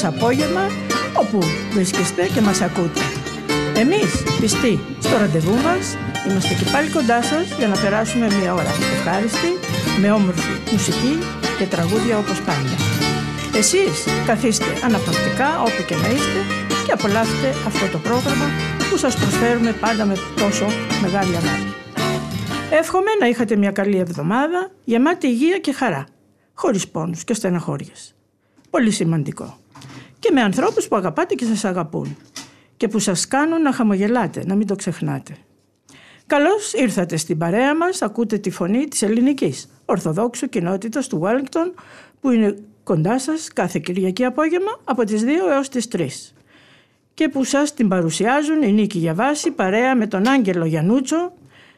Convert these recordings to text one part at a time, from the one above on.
Σας απόγευμα, όπου βρίσκεστε και μας ακούτε. Εμείς, πιστοί στο ραντεβού μας, είμαστε και πάλι κοντά σας για να περάσουμε μια ώρα ευχάριστη, με όμορφη μουσική και τραγούδια όπως πάντα. Εσείς καθίστε αναπαυτικά όπου και να είστε και απολαύστε αυτό το πρόγραμμα που σας προσφέρουμε πάντα με τόσο μεγάλη αγάπη. Εύχομαι να είχατε μια καλή εβδομάδα, γεμάτη υγεία και χαρά, χωρίς πόνους και στεναχώριες. Πολύ σημαντικό. Και με ανθρώπους που αγαπάτε και σας αγαπούν και που σας κάνουν να χαμογελάτε, να μην το ξεχνάτε. Καλώς ήρθατε στην παρέα μας, ακούτε τη φωνή της ελληνικής Ορθοδόξου κοινότητας του Wellington που είναι κοντά σας κάθε Κυριακή απόγευμα από τις 2 έως τις 3 και που σας την παρουσιάζουν η Νίκη Γιαβάση παρέα με τον Άγγελο Γιανούτσο.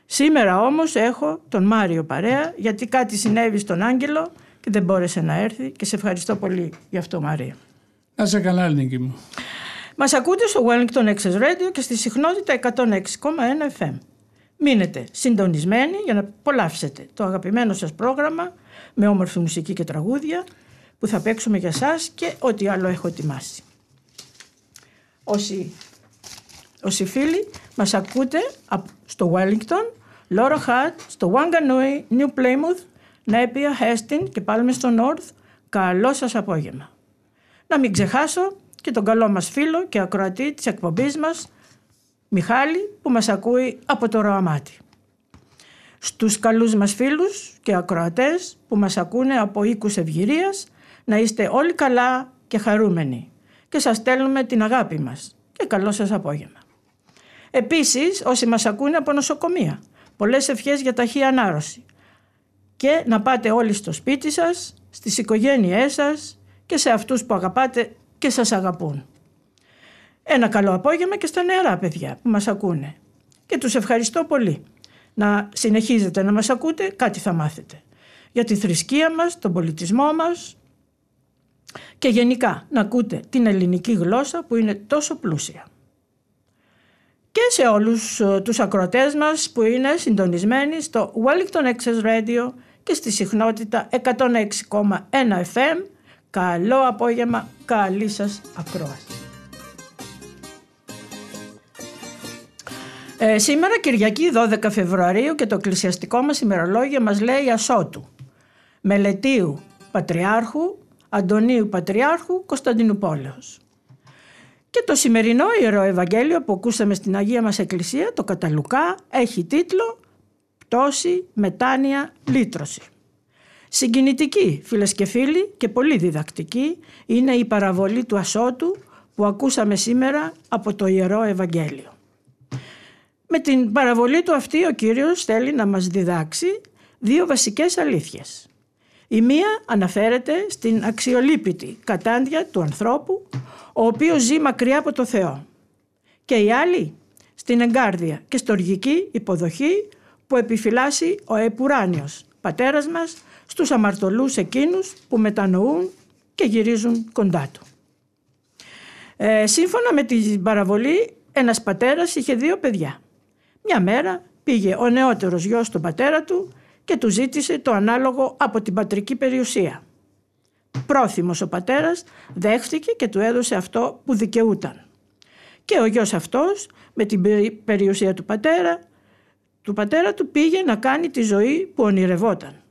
Σήμερα όμως έχω τον Μάριο παρέα γιατί κάτι συνέβη στον Άγγελο και δεν μπόρεσε να έρθει και σε ευχαριστώ πολύ γι' αυτό Μαρία. Να σε καλά, Νίκη μου. Μας ακούτε στο Wellington Access Radio και στη συχνότητα 106,1 FM. Μείνετε συντονισμένοι για να απολαύσετε το αγαπημένο σας πρόγραμμα με όμορφη μουσική και τραγούδια που θα παίξουμε για σας και ό,τι άλλο έχω ετοιμάσει. Όσοι, όσοι φίλοι μας ακούτε απ- στο Wellington, Laura Hat, στο Wanganui, New Plymouth, Νέπια, Hestin και πάλι στο North, καλό σας απόγευμα. Να μην ξεχάσω και τον καλό μας φίλο και ακροατή της εκπομπής μας, Μιχάλη, που μας ακούει από το Ροαμάτι. Στους καλούς μας φίλους και ακροατές που μας ακούνε από οίκους ευγυρίας, να είστε όλοι καλά και χαρούμενοι και σας στέλνουμε την αγάπη μας και καλό σας απόγευμα. Επίσης, όσοι μας ακούνε από νοσοκομεία, πολλές ευχές για ταχύ ανάρρωση και να πάτε όλοι στο σπίτι σας, στις οικογένειές σας και σε αυτούς που αγαπάτε και σας αγαπούν. Ένα καλό απόγευμα και στα νεαρά παιδιά που μας ακούνε. Και τους ευχαριστώ πολύ. Να συνεχίζετε να μας ακούτε, κάτι θα μάθετε. Για τη θρησκεία μας, τον πολιτισμό μας και γενικά να ακούτε την ελληνική γλώσσα που είναι τόσο πλούσια. Και σε όλους ε, τους ακροατές μας που είναι συντονισμένοι στο Wellington Access Radio και στη συχνότητα 106,1 FM. Καλό απόγευμα, καλή σας ακρόαση. Ε, σήμερα Κυριακή 12 Φεβρουαρίου και το εκκλησιαστικό μας ημερολόγιο μας λέει Ασώτου, Μελετίου Πατριάρχου, Αντωνίου Πατριάρχου, Κωνσταντινούπολεως. Και το σημερινό Ιερό Ευαγγέλιο που ακούσαμε στην Αγία μας Εκκλησία, το Καταλουκά, έχει τίτλο «Πτώση, μετάνοια, λύτρωση». Συγκινητική, φίλες και φίλοι, και πολύ διδακτική είναι η παραβολή του Ασώτου που ακούσαμε σήμερα από το Ιερό Ευαγγέλιο. Με την παραβολή του αυτή ο Κύριος θέλει να μας διδάξει δύο βασικές αλήθειες. Η μία αναφέρεται στην αξιολύπητη κατάντια του ανθρώπου, ο οποίος ζει μακριά από το Θεό. Και η άλλη στην εγκάρδια και στοργική υποδοχή που επιφυλάσσει ο Επουράνιος, πατέρας μας, στους αμαρτωλούς εκείνους που μετανοούν και γυρίζουν κοντά του. Ε, σύμφωνα με την παραβολή, ένας πατέρας είχε δύο παιδιά. Μια μέρα πήγε ο νεότερος γιος του πατέρα του και του ζήτησε το ανάλογο από την πατρική περιουσία. Πρόθυμος ο πατέρας δέχτηκε και του έδωσε αυτό που δικαιούταν. Και ο γιος αυτός με την περιουσία του πατέρα, του πατέρα του πήγε να κάνει τη ζωή που ονειρευόταν.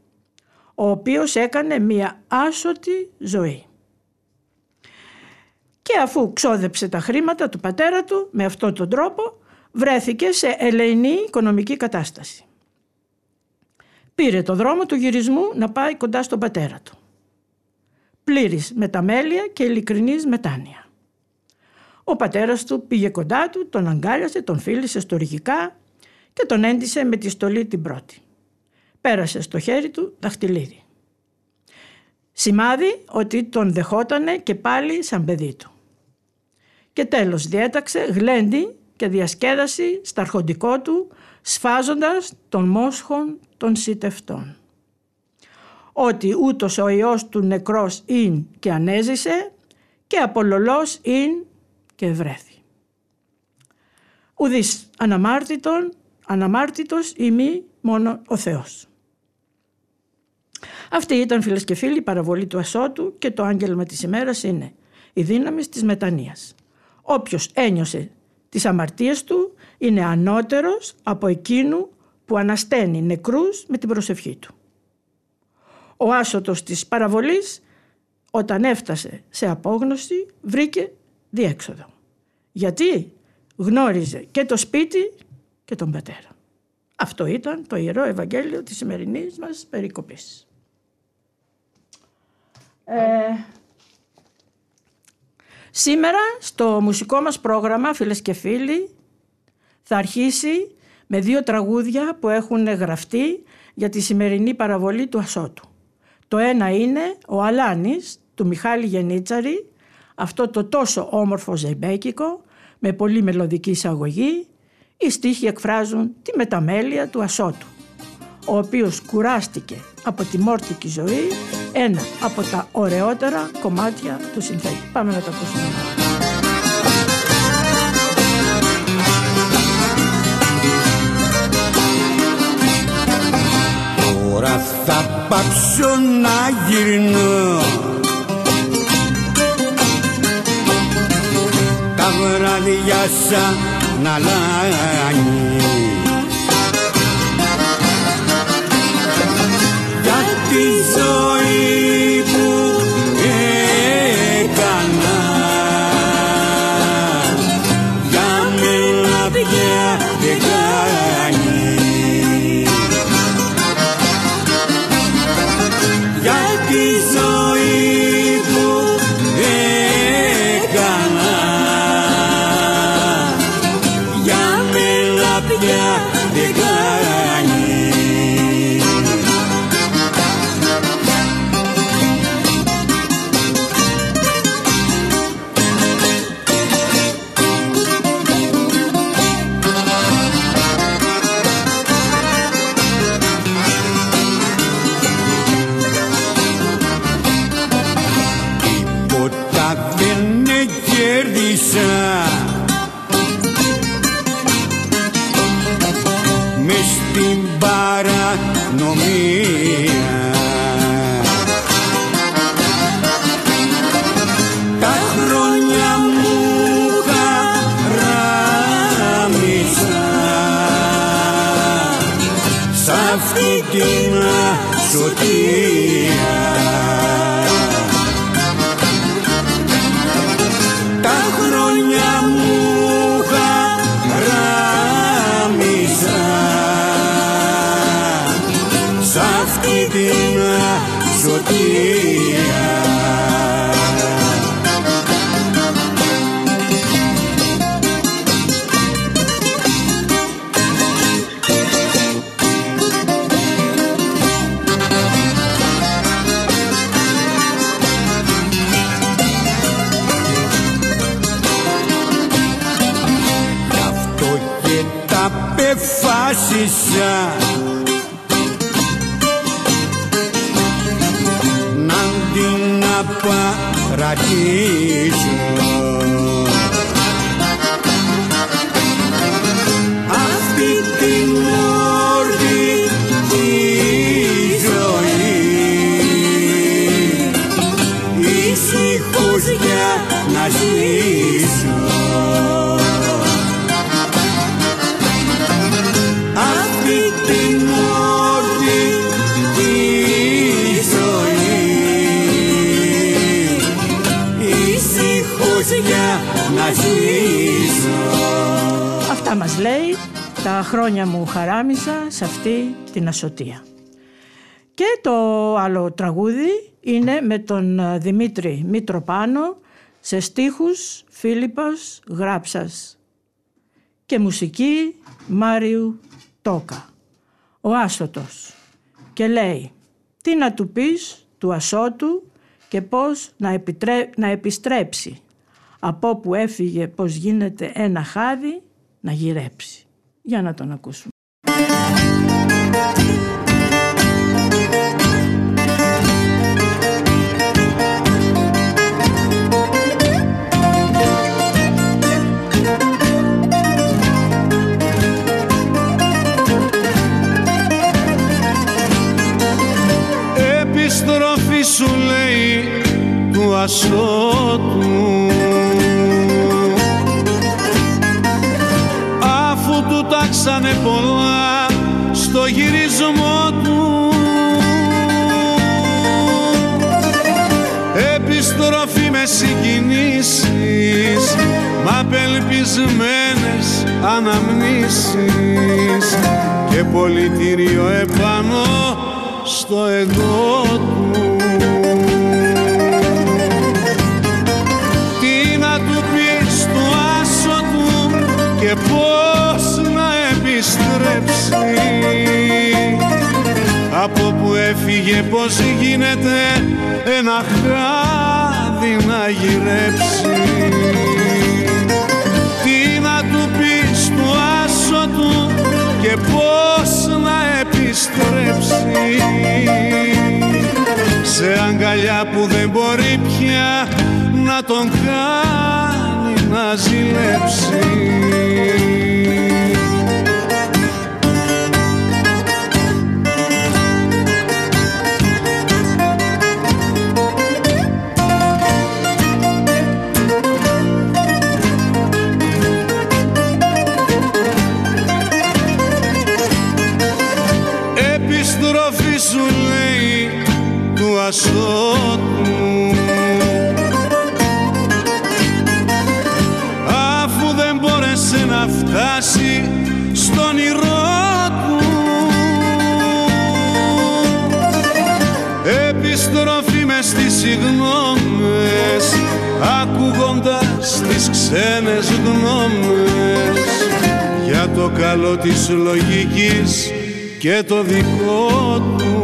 Ο οποίος έκανε μία άσωτη ζωή. Και αφού ξόδεψε τα χρήματα του πατέρα του με αυτόν τον τρόπο βρέθηκε σε ελεηνή οικονομική κατάσταση. Πήρε το δρόμο του γυρισμού να πάει κοντά στον πατέρα του. πλήρης μεταμέλεια και ειλικρινής μετάνοια. Ο πατέρας του πήγε κοντά του, τον αγκάλιασε, τον φίλησε στοργικά και τον έντισε με τη στολή την πρώτη. Πέρασε στο χέρι του δαχτυλίδι. Σημάδι ότι τον δεχότανε και πάλι σαν παιδί του. Και τέλος διέταξε γλέντι και διασκέδαση στα αρχοντικό του σφάζοντας τον μόσχον των σιτευτών. Ότι ούτως ο Υιός του νεκρός ειν και ανέζησε και απολολός ειν και βρέθη. Ουδής αναμάρτητον, αναμάρτητος ή μη μόνο ο Θεός. Αυτή ήταν φίλες και φίλοι η παραβολή του ασώτου και το άγγελμα της ημέρας είναι η δύναμη της μετανοίας. Όποιος ένιωσε τις αμαρτίες του είναι ανώτερος από εκείνου που ανασταίνει νεκρούς με την προσευχή του. Ο άσωτος της παραβολής όταν έφτασε σε απόγνωση βρήκε διέξοδο. Γιατί γνώριζε και το σπίτι και τον πατέρα. Αυτό ήταν το Ιερό Ευαγγέλιο της σημερινής μας περικοπής. Ε, σήμερα στο μουσικό μας πρόγραμμα, φίλες και φίλοι, θα αρχίσει με δύο τραγούδια που έχουν γραφτεί για τη σημερινή παραβολή του Ασώτου. Το ένα είναι ο Αλάνης του Μιχάλη Γενίτσαρη, αυτό το τόσο όμορφο ζεμπέκικο με πολύ μελωδική εισαγωγή. Οι στίχοι εκφράζουν τη μεταμέλεια του Ασώτου, ο οποίος κουράστηκε από τη μόρτικη ζωή, ένα από τα ωραιότερα κομμάτια του συνθέτη. Πάμε να το ακούσουμε. Τώρα θα πάψω να γυρνώ Τα βράδια σαν αλάνι Για τη πεφάσισα να την σε αυτή την ασωτεία. Και το άλλο τραγούδι είναι με τον ε, Δημήτρη Μητροπάνο σε στίχους Φίλιππας Γράψας και μουσική Μάριου Τόκα. Ο Άσωτος και λέει τι να του πεις του ασώτου και πώς να, επιτρέ... να επιστρέψει από που έφυγε πως γίνεται ένα χάδι να γυρέψει. Για να τον ακούσουμε. Επιστροφή σου λέει του ασώτου απελπισμένες αναμνήσεις Και πολιτήριο επάνω στο εγώ του. Τι να του πεις του άσο του και πώς να επιστρέψει. Από που έφυγε πως γίνεται ένα χάδι να γυρέψει επιστρέψει σε αγκαλιά που δεν μπορεί πια να τον κάνει να ζηλέψει ακούγοντας τις ξένες γνώμες. Για το καλό της λογικής και το δικό του.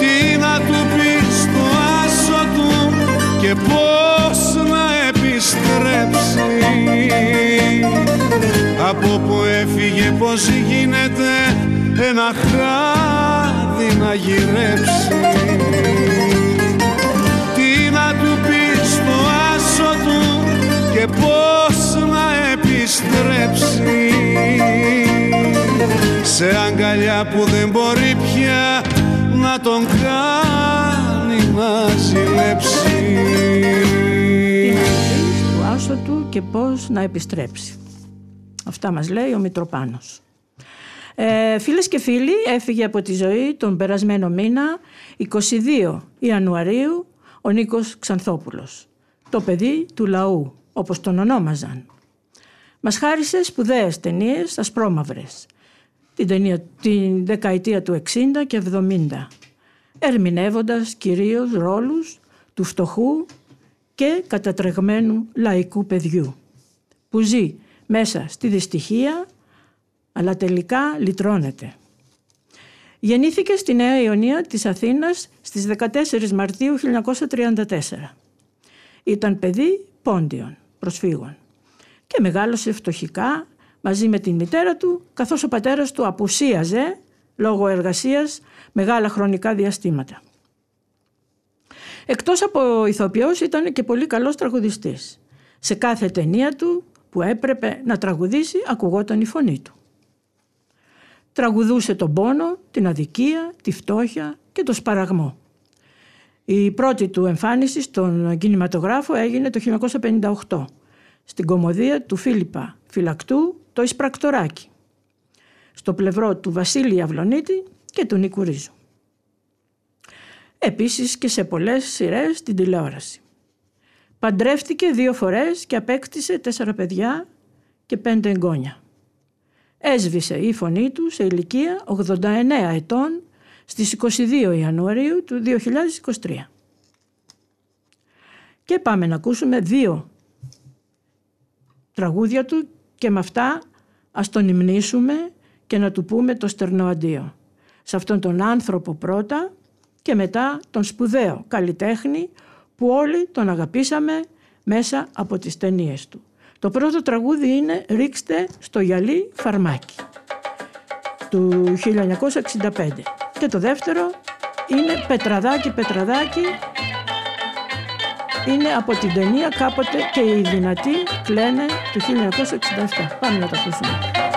Τι να του πεις του άσο του και πώς να επιστρέψει. Από που έφυγε πως γίνεται ένα χάδι να γυρέψει επιστρέψει σε αγκαλιά που δεν μπορεί πια να τον κάνει να ζηλέψει Τι να πεις του άσο του και πώς να επιστρέψει. Αυτά μας λέει ο Μητροπάνος. Ε, φίλες και φίλοι, έφυγε από τη ζωή τον περασμένο μήνα 22 Ιανουαρίου ο Νίκος Ξανθόπουλος. Το παιδί του λαού, όπως τον ονόμαζαν. Μας χάρισες σπουδαίες ταινίες ασπρόμαυρες. Την, ταινία, την δεκαετία του 60 και 70. Ερμηνεύοντας κυρίως ρόλους του φτωχού και κατατρεγμένου λαϊκού παιδιού. Που ζει μέσα στη δυστυχία αλλά τελικά λυτρώνεται. Γεννήθηκε στη Νέα Ιωνία της Αθήνας στις 14 Μαρτίου 1934. Ήταν παιδί πόντιων προσφύγων και μεγάλωσε φτωχικά μαζί με την μητέρα του καθώς ο πατέρας του απουσίαζε λόγω εργασίας μεγάλα χρονικά διαστήματα. Εκτός από ηθοποιός ήταν και πολύ καλός τραγουδιστής. Σε κάθε ταινία του που έπρεπε να τραγουδήσει ακουγόταν η φωνή του. Τραγουδούσε τον πόνο, την αδικία, τη φτώχεια και το σπαραγμό. Η πρώτη του εμφάνιση στον κινηματογράφο έγινε το 1958 στην κομμωδία του Φίλιππα Φυλακτού «Το Ισπρακτοράκι» στο πλευρό του Βασίλη Αυλονίτη και του Νίκου Ρίζου. Επίσης και σε πολλές σειρές στην τηλεόραση. Παντρεύτηκε δύο φορές και απέκτησε τέσσερα παιδιά και πέντε εγγόνια. έσβησε η φωνή του σε ηλικία 89 ετών στις 22 Ιανουαρίου του 2023. Και πάμε να ακούσουμε δύο τραγούδια του και με αυτά ας τον υμνήσουμε και να του πούμε το στερνό αντίο. Σε αυτόν τον άνθρωπο πρώτα και μετά τον σπουδαίο καλλιτέχνη που όλοι τον αγαπήσαμε μέσα από τις ταινίες του. Το πρώτο τραγούδι είναι «Ρίξτε στο γυαλί φαρμάκι» του 1965 και το δεύτερο είναι «Πετραδάκι, πετραδάκι» είναι από την ταινία κάποτε και οι δυνατοί κλαίνε του 1967. Πάμε να το ακούσουμε.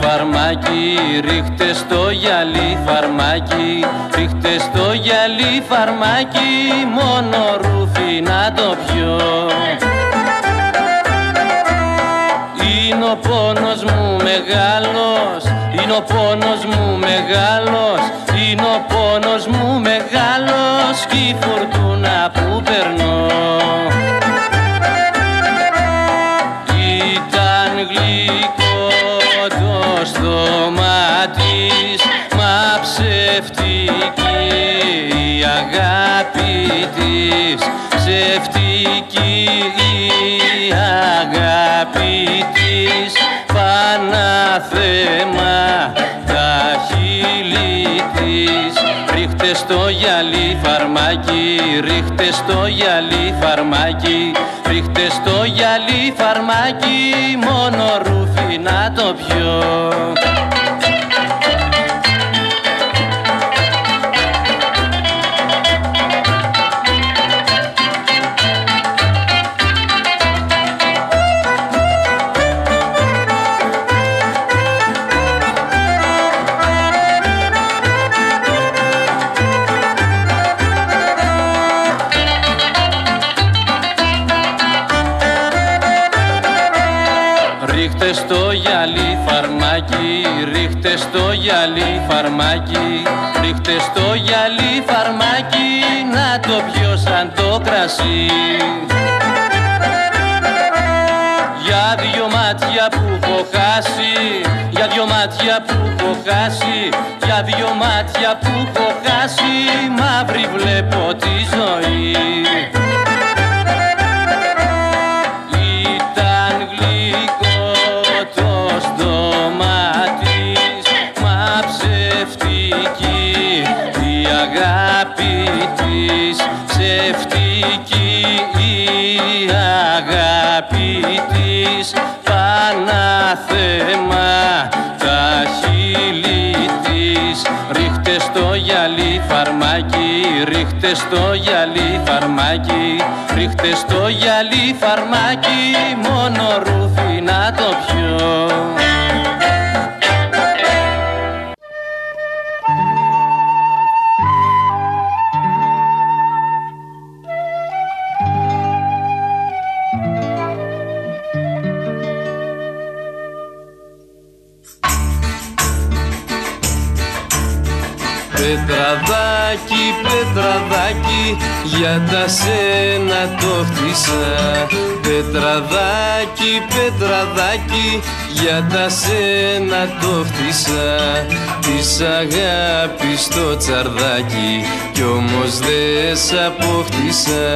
Φαρμάκι, ρίχτε στο γυαλί φαρμάκι, ρίχτε στο γυαλί φαρμάκι, μόνο ρούφι να το πιω. Είναι ο πόνος μου μεγάλος, είναι ο πόνος της. Ψευτική η αγάπη της. Παναθέμα τα χείλη της. Ρίχτε στο γυαλί φαρμάκι ρίχτε στο γυαλί φαρμάκι. Ρίχτε στο γυαλί φαρμάκι μόνο ρούφι να το πιω στο γυαλί φαρμάκι Να το πιω σαν το κρασί. Για δυο μάτια που έχω χάσει Για δυο μάτια που έχω χάσει Για δυο μάτια που έχω χάσει Μαύρη βλέπω τη ζωή ρίχτες στο γυαλί φαρμάκι ρίχτες στο γυαλί φαρμάκι μόνο ρούφι πετραδάκι, για τα σένα το χτίσα. Πετραδάκι, πετραδάκι, για τα σένα το χτίσα. Της αγάπης το τσαρδάκι, κι όμως δεν σ' αποκτήσα.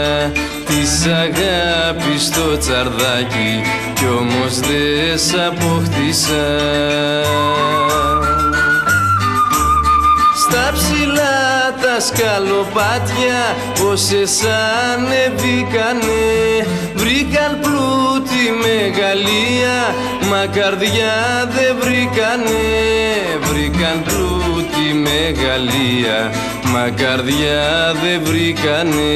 Της αγάπης το τσαρδάκι, κι όμως δεν σ' αποκτήσα στα ψηλά τα σκαλοπάτια πόσες ανεβήκανε. Βρήκαν πλούτη μεγαλεία μα καρδιά δεν βρήκανε. Βρήκαν πλούτη μεγαλεία μα καρδιά δεν βρήκανε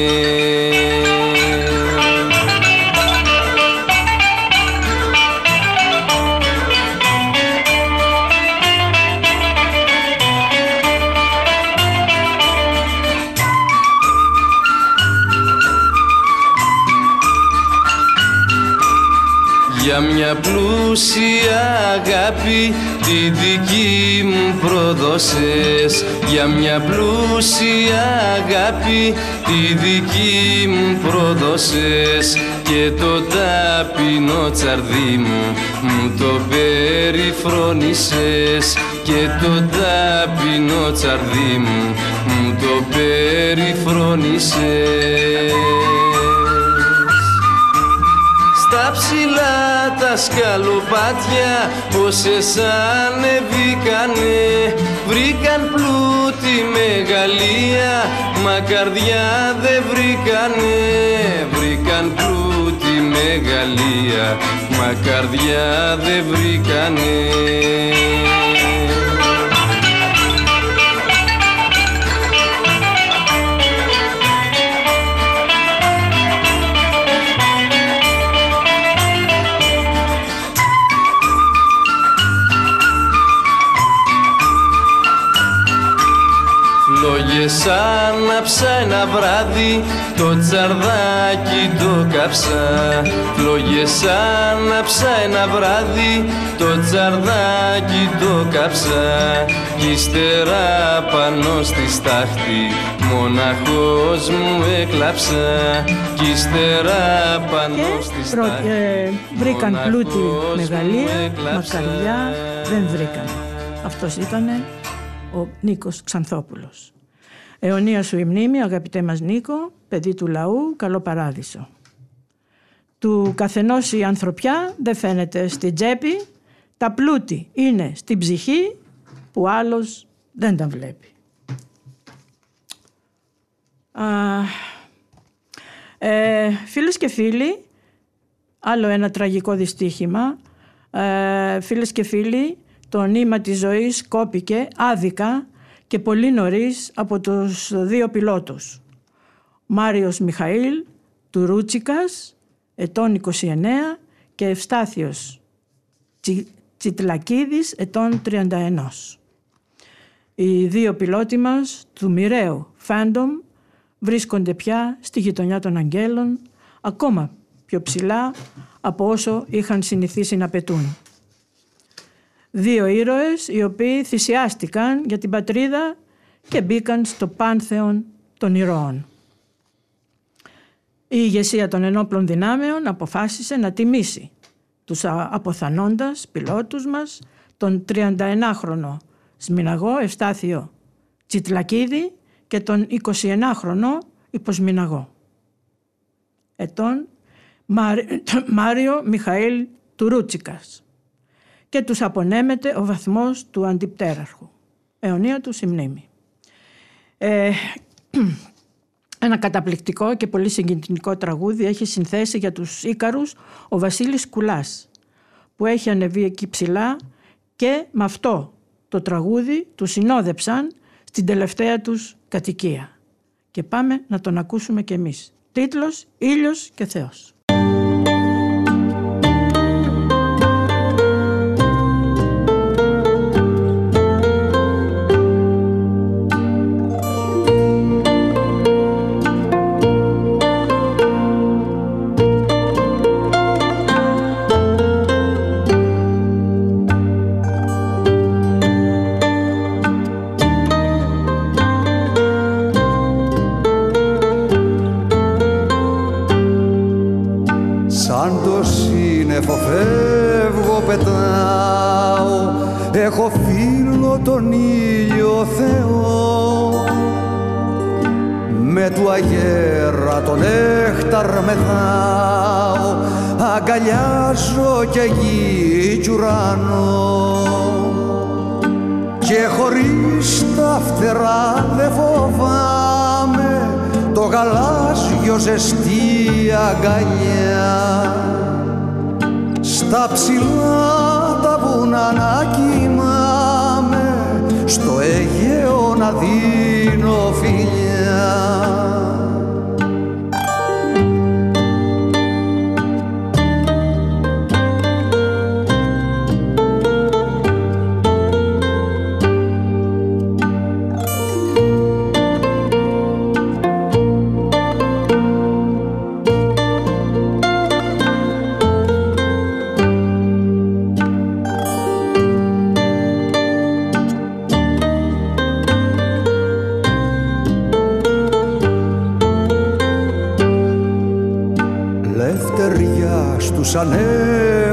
πλούσια αγάπη τη δική μου προδώσες για μια πλούσια αγάπη τη δική μου προδώσες και το ταπεινό τσαρδί μου μου το περιφρόνησες και το ταπεινό τσαρδί μου μου το περιφρόνησες στα ψηλά τα σκαλοπάτια πόσες ανεβήκανε. Βρήκαν πλούτη μεγαλεία μα καρδιά δεν βρήκανε. Βρήκαν πλούτη μεγαλεία μα καρδιά δεν βρήκανε Φλόγες άναψα ένα βράδυ το τσαρδάκι το κάψα Φλόγες άναψα ένα βράδυ το τσαρδάκι το κάψα κι ύστερα πάνω στη στάχτη μοναχός μου έκλαψα κι ύστερα πάνω στη Πρω- στάχτη ε, βρήκαν πλούτη μοναχός μου μεγαλεία, μα έκλαψα. καρδιά δεν βρήκαν. Αυτός ήταν ο Νίκος Ξανθόπουλος. Αιωνία σου η μνήμη, αγαπητέ μας Νίκο, παιδί του λαού, καλό παράδεισο. Του καθενός η ανθρωπιά δεν φαίνεται στην τσέπη, τα πλούτη είναι στην ψυχή που άλλος δεν τα βλέπει. Α, ε, φίλες και φίλοι, άλλο ένα τραγικό δυστύχημα. Ε, φίλες και φίλοι, το νήμα της ζωής κόπηκε άδικα και πολύ νωρίς από τους δύο πιλότους. Μάριος Μιχαήλ του Ρούτσικας, ετών 29 και Ευστάθιος Τσι, Τσιτλακίδης, ετών 31. Οι δύο πιλότοι μας του μοιραίου Φάντομ βρίσκονται πια στη γειτονιά των Αγγέλων, ακόμα πιο ψηλά από όσο είχαν συνηθίσει να πετούν. Δύο ήρωες οι οποίοι θυσιάστηκαν για την πατρίδα και μπήκαν στο πάνθεον των ηρώων. Η ηγεσία των ενόπλων δυνάμεων αποφάσισε να τιμήσει τους α- αποθανόντας πιλότους μας τον 31χρονο Σμιναγό Ευστάθιο Τσιτλακίδη και τον 29χρονο Υποσμιναγό. Ετών Μάρι- Μάριο Μιχαήλ Τουρούτσικας και τους απονέμεται ο βαθμός του αντιπτέραρχου. Αιωνία του η μνήμη. Ε, ένα καταπληκτικό και πολύ συγκινητικό τραγούδι έχει συνθέσει για τους Ίκαρους ο Βασίλης Κουλάς που έχει ανεβεί εκεί ψηλά και με αυτό το τραγούδι του συνόδεψαν στην τελευταία τους κατοικία. Και πάμε να τον ακούσουμε κι εμείς. Τίτλος «Ήλιος και Θεός».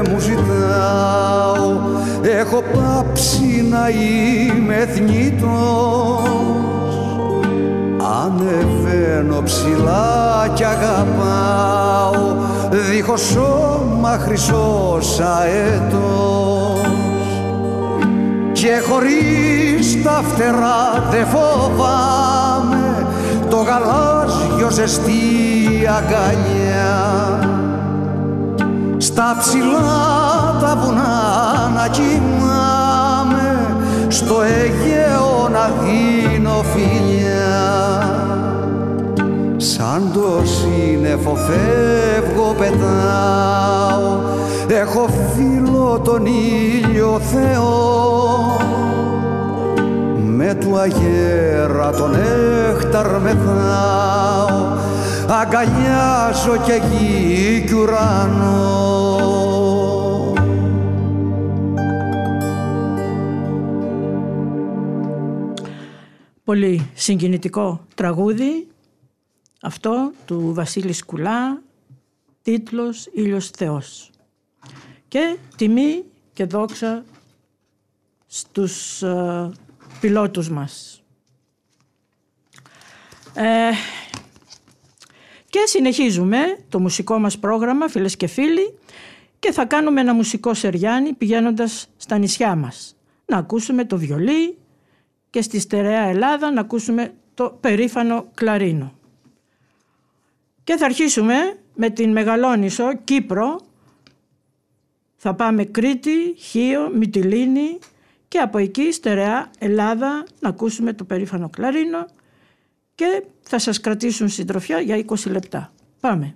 Μου ζητάω έχω πάψει να είμαι θνήτος Ανεβαίνω ψηλά κι αγαπάω δίχως σώμα χρυσός αέτος και χωρίς τα φτερά δε φοβάμαι το γαλάζιο ζεστή αγκαλιά στα ψηλά τα βουνά να κοιμάμαι στο Αιγαίο να δίνω φιλιά. Σαν το σύννεφο φεύγω πετάω έχω φίλο τον ήλιο Θεό. Με του αγέρα τον έχταρ μεθάω αγκαλιάζω και γη κι ουρανό Πολύ συγκινητικό τραγούδι αυτό του Βασίλη Σκουλά, τίτλος «Ήλιος Θεός». Και τιμή και δόξα στους uh, πιλότους μας. Ε, και συνεχίζουμε το μουσικό μας πρόγραμμα, φίλες και φίλοι, και θα κάνουμε ένα μουσικό σεριάνι πηγαίνοντας στα νησιά μας. Να ακούσουμε το βιολί και στη στερεά Ελλάδα να ακούσουμε το περήφανο κλαρίνο. Και θα αρχίσουμε με την Μεγαλόνισο, Κύπρο. Θα πάμε Κρήτη, Χίο, Μυτιλίνη και από εκεί στερεά Ελλάδα να ακούσουμε το περήφανο κλαρίνο και θα σας κρατήσουν συντροφιά για 20 λεπτά. Πάμε.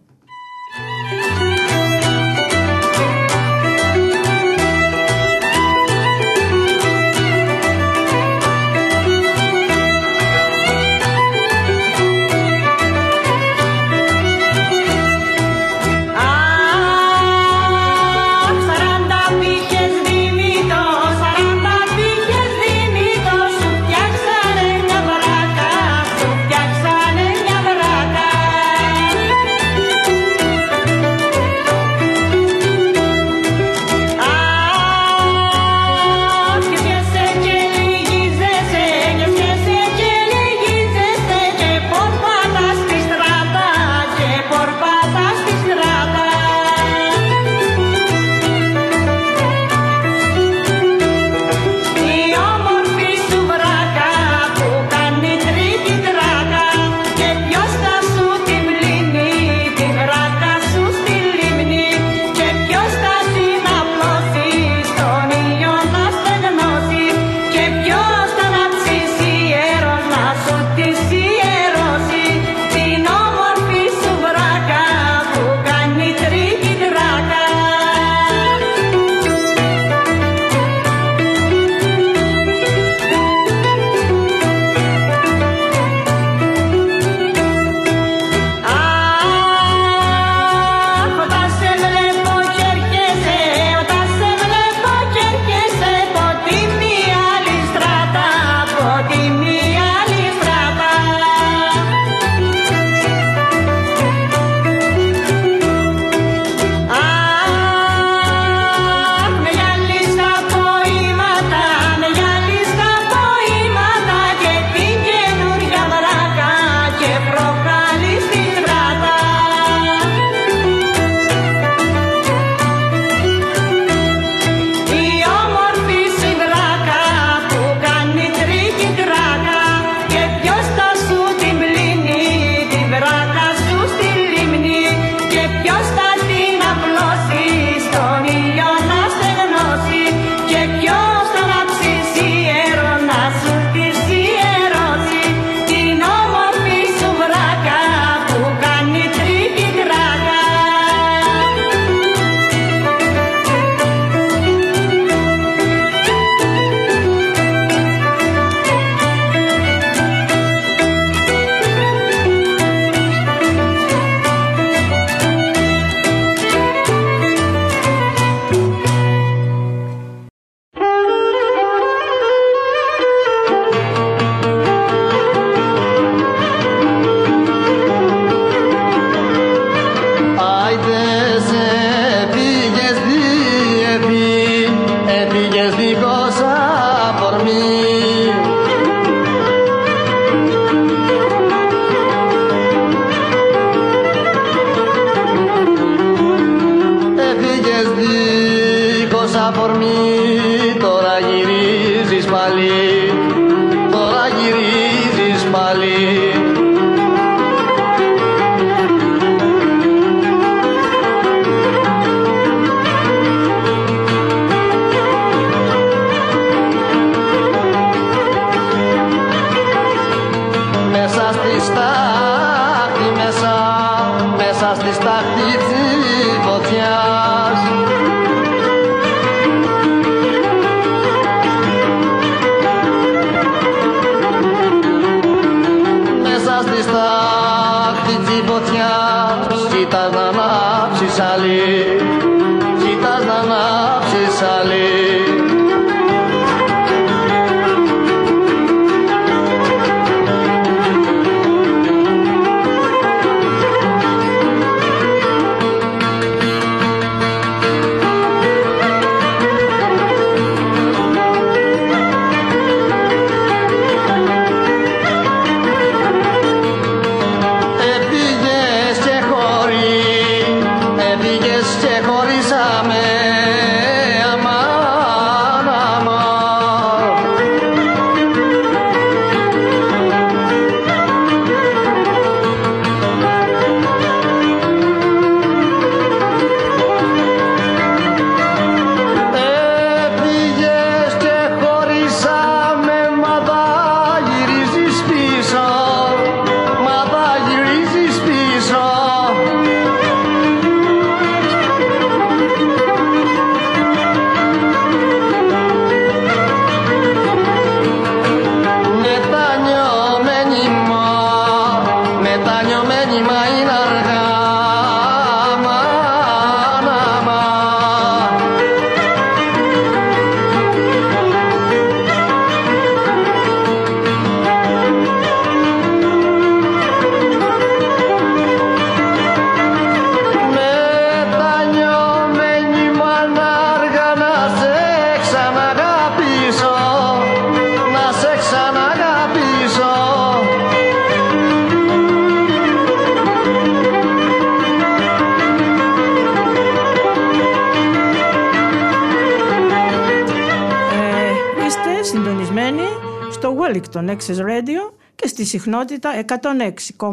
Στο Wellington Access Radio και στη συχνότητα 106,1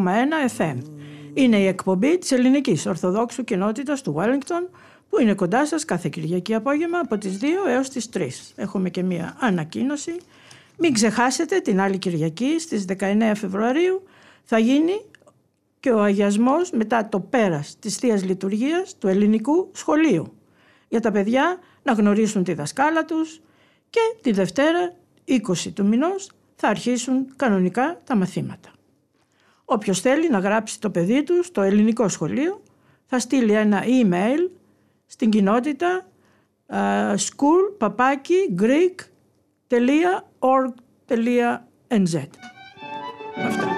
FM. Είναι η εκπομπή της ελληνικής Ορθοδόξου κοινότητας του Wellington που είναι κοντά σας κάθε Κυριακή απόγευμα από τις 2 έως τις 3. Έχουμε και μία ανακοίνωση. Μην ξεχάσετε την άλλη Κυριακή στις 19 Φεβρουαρίου θα γίνει και ο αγιασμός μετά το πέρας της Θείας Λειτουργίας του ελληνικού σχολείου για τα παιδιά να γνωρίσουν τη δασκάλα τους και τη Δευτέρα 20 του μηνός θα αρχίσουν κανονικά τα μαθήματα. Όποιος θέλει να γράψει το παιδί του στο ελληνικό σχολείο θα στείλει ένα email στην κοινότητα uh, schoolpapaki.greek.org.nz Αυτά.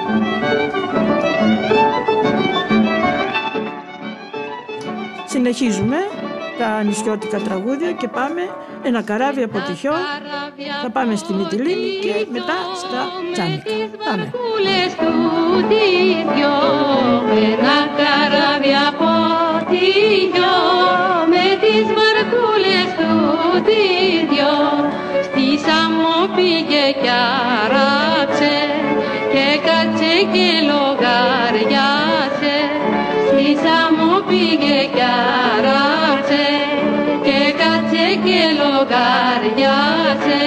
Συνεχίζουμε τα νησιώτικα τραγούδια και πάμε ένα καράβι από τη Χιό, θα πάμε στη Μυτιλίνη και μετά στα Τσάνικα. Πάμε. Κούλες του τη δυο, ένα καράβι από τη δυο, με τις βαρκούλες του τη δυο, στη Σάμο πήγε κι άραξε, και κάτσε και λογαριάσε, στη Σάμο πήγε κι άραξε, και κάτσε και λογαριάσε.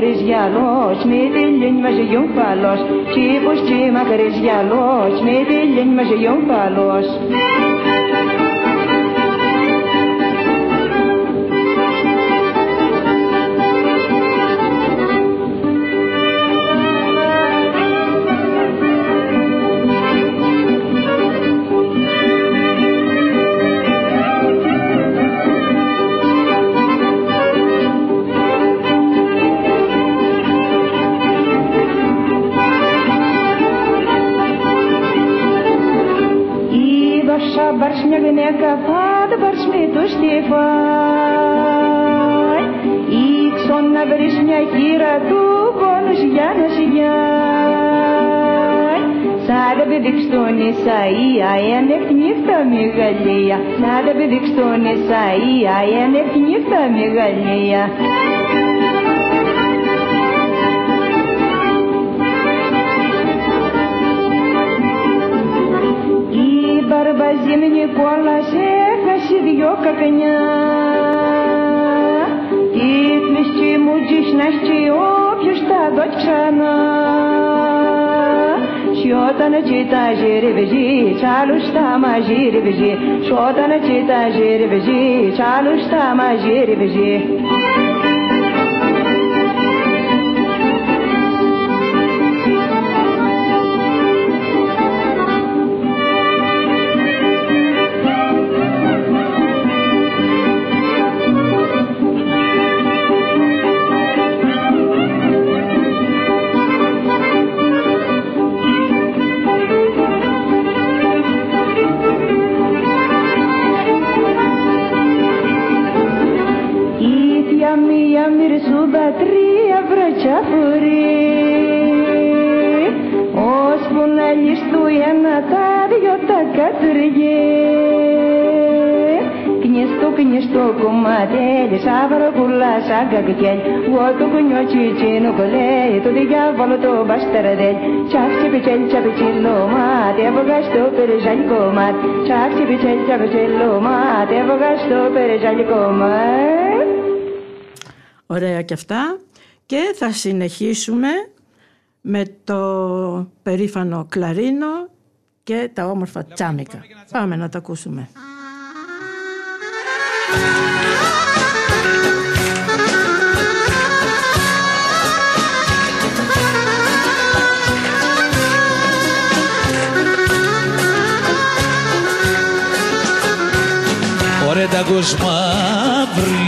Μακρύς γυαλός μη τη λύνь μας γιον φαλός Τσίπος τσι μακρύς γυαλός μη τη λύνь μας γιον φαλός νύχτα μεγαλεία Σαν τα πηδήξ στον Ισαΐα, ένεχτη νύχτα μεγαλεία Η μπαρμπαζίμνη κόλλας όταν cita jirvji, chalu stama jirvji, și όταν cita jirvji, chalu stama jirvji. Ίδια μία μυρσούδα τρία βρατσιά φορεί ώσπου να ληστού ένα τα δυο τα κατουργέ Κνιστό κνιστό κομμάτελι σάβαρο κουλά σαν κακκέλ εγώ το κουνιό τσιτσίνο κολέ το διάβολο το μπαστεραδέλ τσάξι πιτσέλ τσαπιτσίλο μάτι έβγα στο περιζαλικό μάτι. Τσάξι πιτσέλ τσαπιτσίλο μάτι έβγα στο περιζαλικό μάτι Ωραία και αυτά. Και θα συνεχίσουμε με το περήφανο κλαρίνο και τα όμορφα τσάμικα. Πάμε να τα ακούσουμε. Ωραία τα μαύρη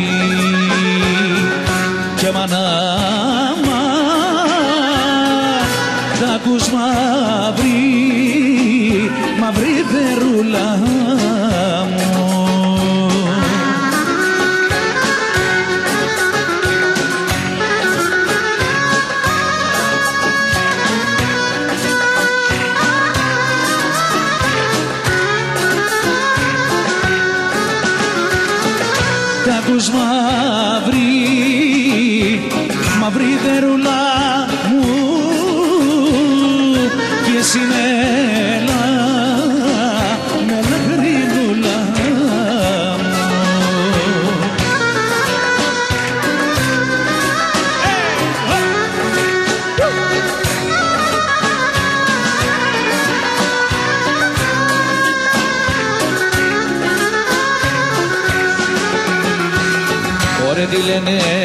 Ωραία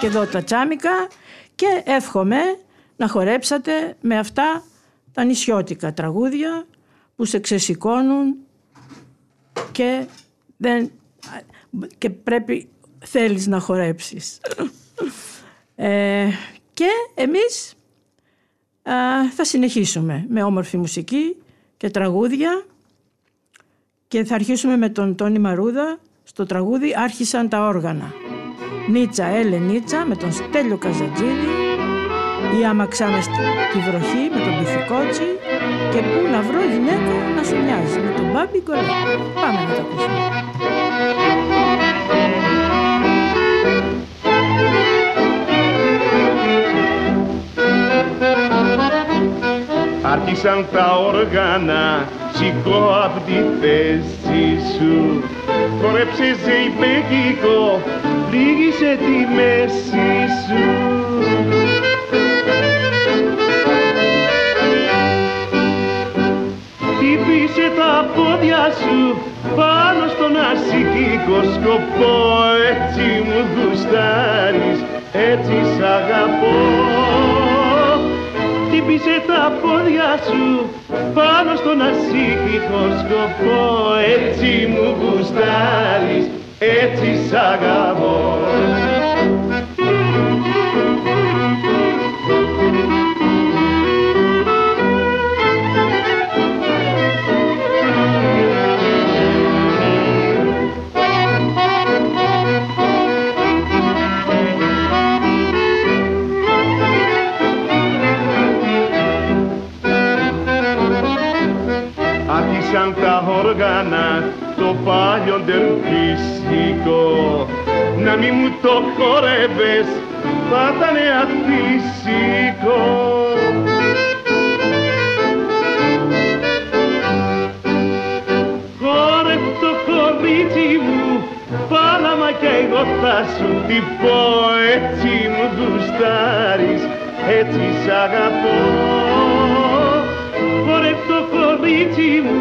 και εδώ τα τσάμικα και εύχομαι να χορέψατε με αυτά τα νησιώτικα τραγούδια που σε ξεσηκώνουν και, δεν, και πρέπει θέλεις να χορέψεις. Ε, και εμείς α, θα συνεχίσουμε με όμορφη μουσική και τραγούδια και θα αρχίσουμε με τον Τόνι Μαρούδα στο τραγούδι «Άρχισαν τα όργανα». Νίτσα, έλε Νίτσα με τον Στέλιο Καζατζίδη ή άμα ξάμε στη βροχή με τον Πυθικότσι και πού να βρω γυναίκα να σου μοιάζει με τον Μπάμπι Γκολέ. Πάμε να τα ακούσουμε. Άρχισαν τα όργανα, σηκώ απ' τη θέση σου. Χορέψε ζεϊμπέκικο, πλήγησε τη μέση σου. Χτύπησε τα πόδια σου πάνω στον ασυγικό σκοπό. Έτσι μου γουστάρεις, έτσι σ' αγαπώ Χτύπησε τα πόδια σου πάνω στον ασύχητο σκοπό. Έτσι μου γουστάρεις, έτσι σ' αγαπώ το πάλιο τερφίσικο να μη μου το χορεύες θα ήταν αφύσικο Χόρευ το κορίτσι μου πάλαμα και εγώ θα σου τυπώ έτσι μου γουστάρεις έτσι σ' αγαπώ. Χόρευ το κορίτσι μου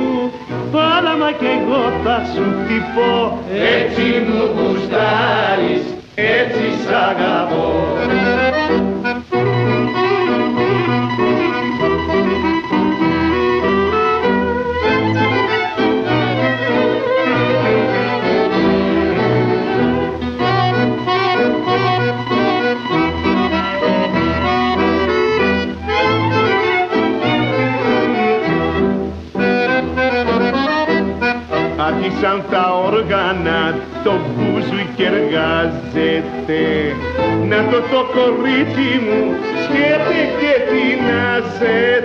πάλαμα και εγώ θα σου χτυπώ. Έτσι μου γουστάρεις, έτσι σ' αγαπώ Άρχισαν τα όργανα, το μπουζουκι εργάζεται. Να το το κορίτσι μου σκέτε και τεινάζεται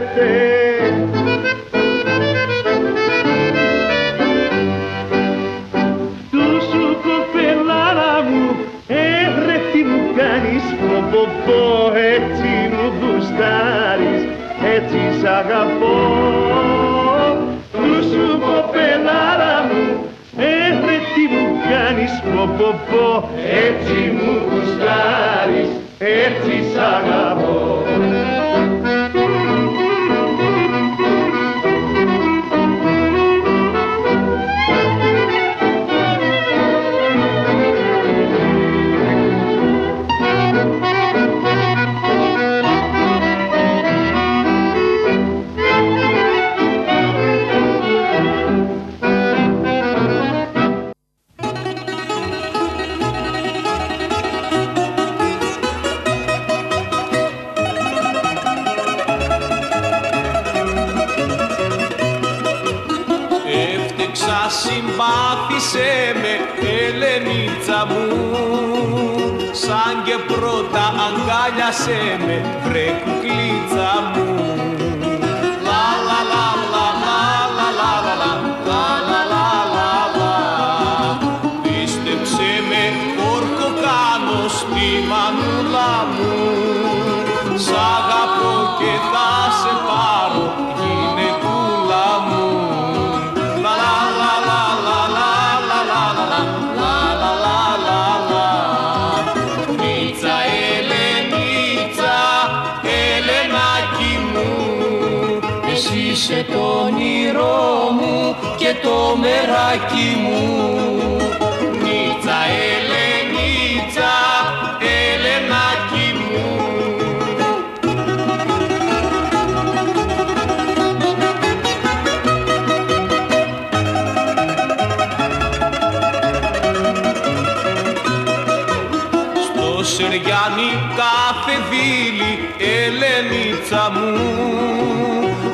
Ελένιτσα μου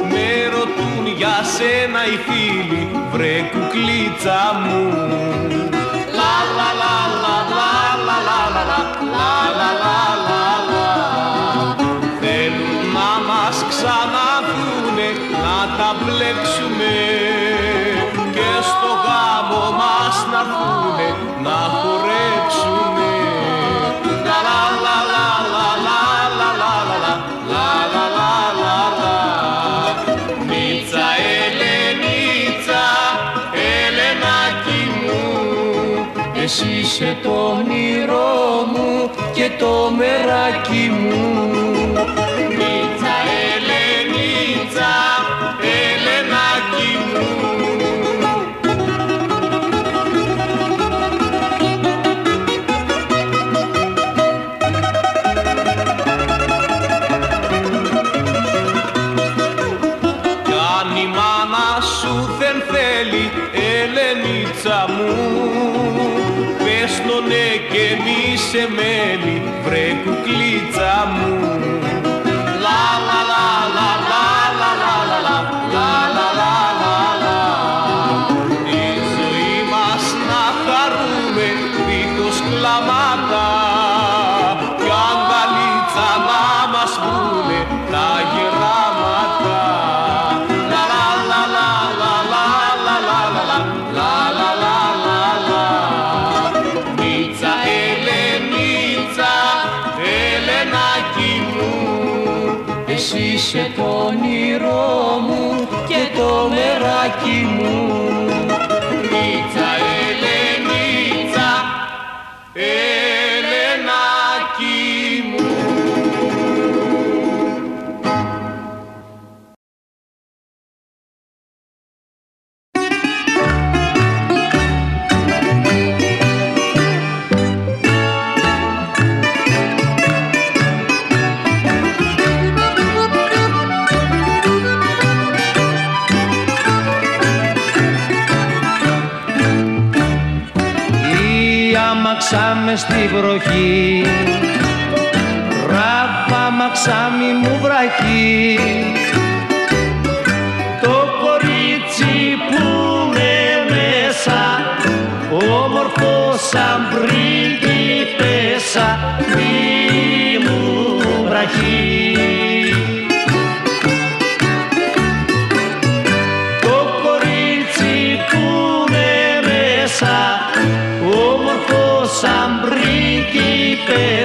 Με ρωτούν για σένα οι φίλοι Βρε κουκλίτσα μου. σε το όνειρό μου και το μεράκι μου. You. βροχή.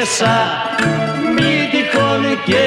μέσα. Μη και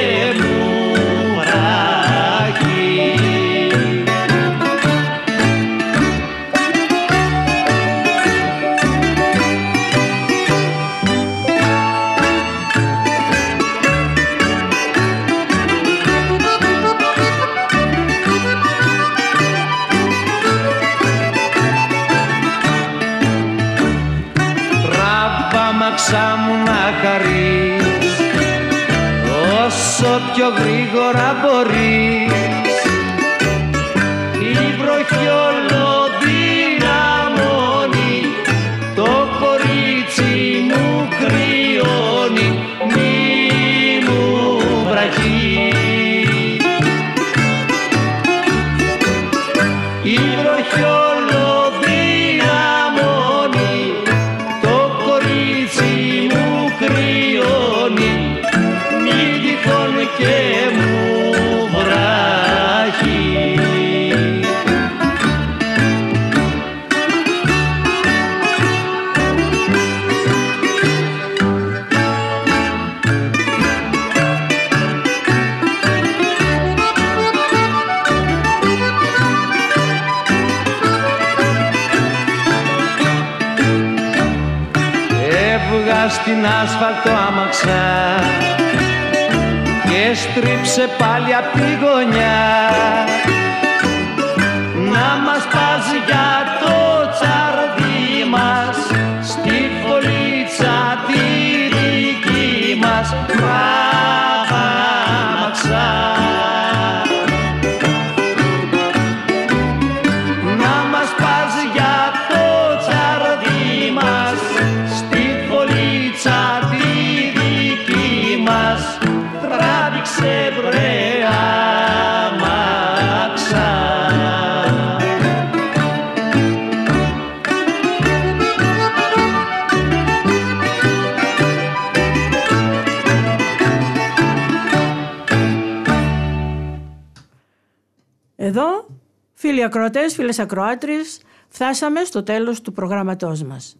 ακροατές, φίλες ακροάτριες, φτάσαμε στο τέλος του προγράμματός μας.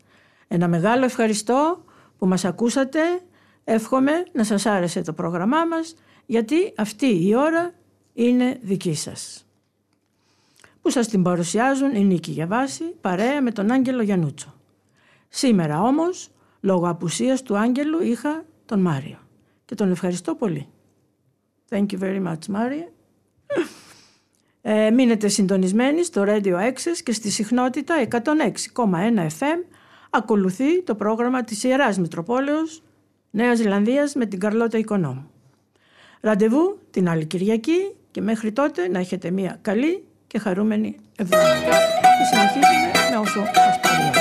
Ένα μεγάλο ευχαριστώ που μας ακούσατε. Εύχομαι να σας άρεσε το πρόγραμμά μας, γιατί αυτή η ώρα είναι δική σας. Που σας την παρουσιάζουν η Νίκη Γιαβάση, παρέα με τον Άγγελο Γιανούτσο. Σήμερα όμως, λόγω απουσίας του Άγγελου, είχα τον Μάριο. Και τον ευχαριστώ πολύ. Thank you very much, Μάριο. Ε, μείνετε συντονισμένοι στο Radio Access και στη συχνότητα 106,1 FM ακολουθεί το πρόγραμμα της Ιεράς Μητροπόλεως Νέας Ζηλανδίας με την Καρλώτα Οικονόμου. Ραντεβού την άλλη Κυριακή και μέχρι τότε να έχετε μια καλή και χαρούμενη εβδομάδα. Και συνεχίζουμε με όσο σας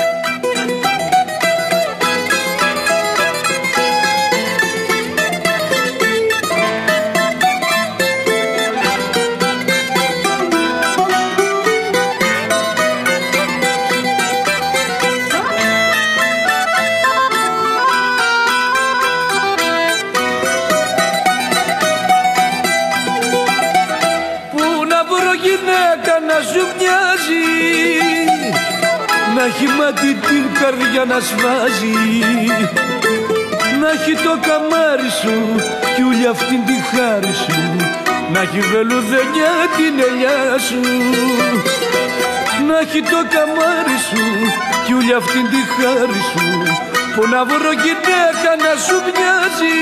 μάτι την καρδιά να σβάζει. Να έχει το καμάρι σου κι ούλη αυτήν τη χάρη σου. Να έχει βελουδενιά την ελιά σου. Να έχει το καμάρι σου κι ούλη αυτήν τη χάρη σου. Που να βρω γυναίκα να σου μοιάζει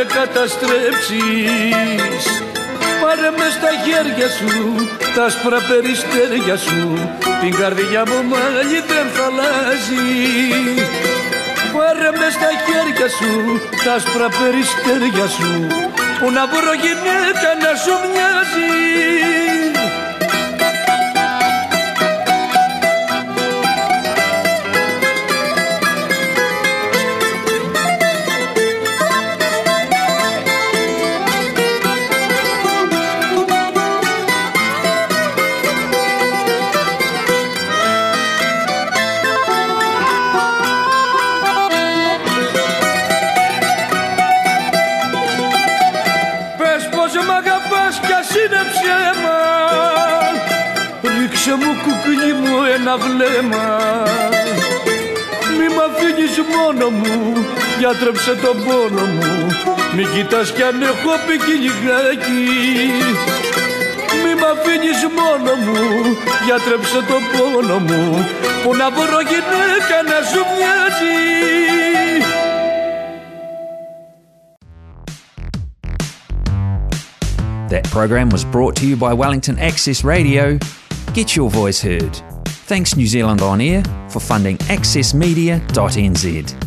με καταστρέψεις. Πάρε μες στα χέρια σου τα άσπρα περιστέρια σου. Την καρδιά μου μάλλη δεν θα αλλάζει. Πάρε μες στα χέρια σου τα άσπρα περιστέρια σου. Που να βρω γυναίκα να σου μοιάζει ένα βλέμμα. Μη μ' αφήνεις μόνο μου, γιατρέψε τον πόνο μου. Μη κοιτάς κι αν έχω πει λιγάκι Μη μ' αφήνεις μόνο μου, γιατρέψε τον πόνο μου. Που να βρω γυναίκα να σου μοιάζει. That program was brought to you by Wellington Access Radio. Get your voice heard. Thanks New Zealand On Air for funding accessmedia.nz.